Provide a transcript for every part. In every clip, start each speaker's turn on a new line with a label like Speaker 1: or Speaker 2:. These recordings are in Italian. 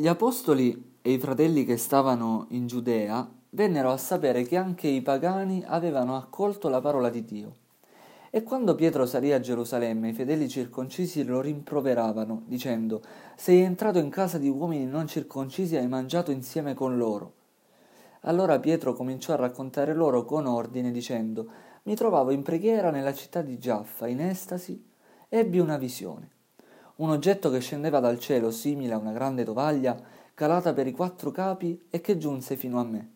Speaker 1: Gli apostoli e i fratelli che stavano in Giudea vennero a sapere che anche i pagani avevano accolto la parola di Dio. E quando Pietro salì a Gerusalemme, i fedeli circoncisi lo rimproveravano, dicendo, Sei entrato in casa di uomini non circoncisi e hai mangiato insieme con loro. Allora Pietro cominciò a raccontare loro con ordine, dicendo, Mi trovavo in preghiera nella città di Giaffa, in estasi, ebbi una visione. Un oggetto che scendeva dal cielo, simile a una grande tovaglia, calata per i quattro capi e che giunse fino a me.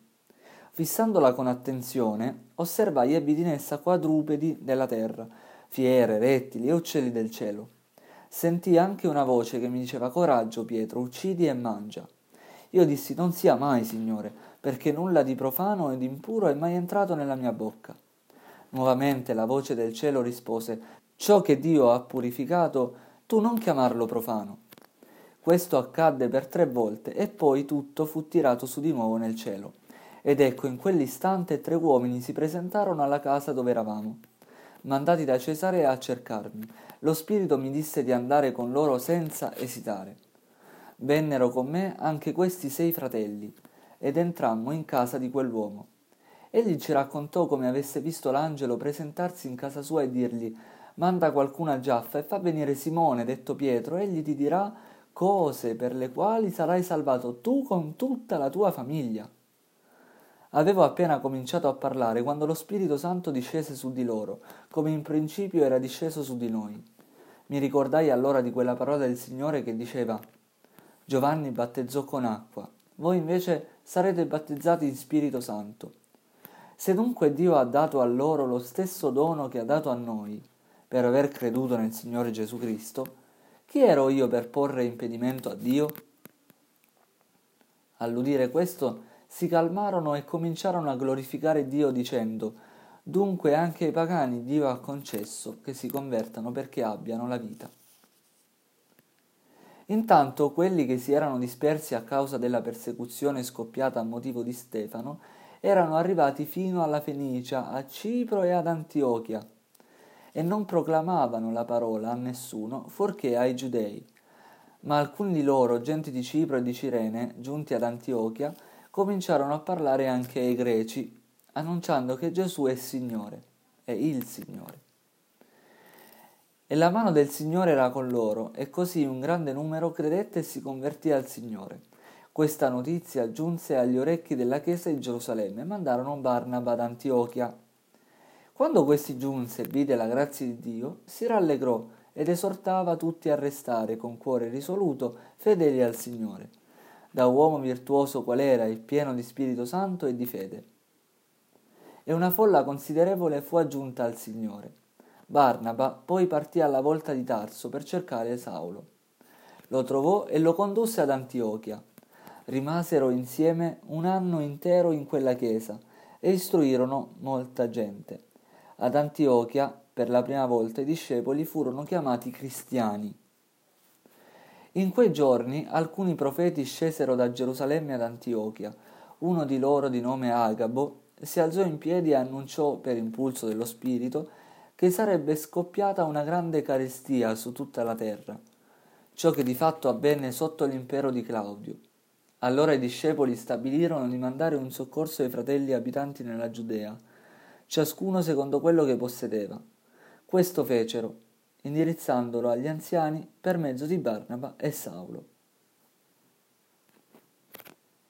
Speaker 1: Fissandola con attenzione, osservai ebbi in essa quadrupedi della terra, fiere, rettili e uccelli del cielo. Sentii anche una voce che mi diceva Coraggio, Pietro, uccidi e mangia. Io dissi Non sia mai, Signore, perché nulla di profano ed impuro è mai entrato nella mia bocca. Nuovamente la voce del cielo rispose Ciò che Dio ha purificato, tu non chiamarlo profano. Questo accadde per tre volte e poi tutto fu tirato su di nuovo nel cielo. Ed ecco, in quell'istante tre uomini si presentarono alla casa dove eravamo, mandati da Cesare a cercarmi. Lo Spirito mi disse di andare con loro senza esitare. Vennero con me anche questi sei fratelli, ed entrammo in casa di quell'uomo. Egli ci raccontò come avesse visto l'angelo presentarsi in casa sua e dirgli Manda qualcuno a Giaffa e fa venire Simone, detto Pietro, egli ti dirà cose per le quali sarai salvato tu con tutta la tua famiglia. Avevo appena cominciato a parlare quando lo Spirito Santo discese su di loro, come in principio era disceso su di noi. Mi ricordai allora di quella parola del Signore che diceva Giovanni battezzò con acqua, voi invece sarete battezzati in Spirito Santo. Se dunque Dio ha dato a loro lo stesso dono che ha dato a noi, per aver creduto nel Signore Gesù Cristo, chi ero io per porre impedimento a Dio? All'udire questo, si calmarono e cominciarono a glorificare Dio dicendo Dunque anche ai pagani Dio ha concesso che si convertano perché abbiano la vita. Intanto quelli che si erano dispersi a causa della persecuzione scoppiata a motivo di Stefano erano arrivati fino alla Fenicia, a Cipro e ad Antiochia, e non proclamavano la parola a nessuno, fuorché ai giudei. Ma alcuni di loro, genti di Cipro e di Cirene, giunti ad Antiochia, cominciarono a parlare anche ai greci, annunciando che Gesù è Signore, è il Signore. E la mano del Signore era con loro, e così un grande numero credette e si convertì al Signore. Questa notizia giunse agli orecchi della Chiesa di Gerusalemme e mandarono Barnaba ad Antiochia. Quando questi giunse e vide la grazia di Dio, si rallegrò ed esortava tutti a restare con cuore risoluto fedeli al Signore da uomo virtuoso qual era e pieno di Spirito Santo e di fede. E una folla considerevole fu aggiunta al Signore. Barnaba poi partì alla volta di Tarso per cercare Saulo. Lo trovò e lo condusse ad Antiochia. Rimasero insieme un anno intero in quella chiesa e istruirono molta gente. Ad Antiochia, per la prima volta, i discepoli furono chiamati cristiani. In quei giorni alcuni profeti scesero da Gerusalemme ad Antiochia. Uno di loro, di nome Agabo, si alzò in piedi e annunciò, per impulso dello Spirito, che sarebbe scoppiata una grande carestia su tutta la terra, ciò che di fatto avvenne sotto l'impero di Claudio. Allora i discepoli stabilirono di mandare un soccorso ai fratelli abitanti nella Giudea, ciascuno secondo quello che possedeva. Questo fecero indirizzandolo agli anziani per mezzo di Barnaba e Saulo.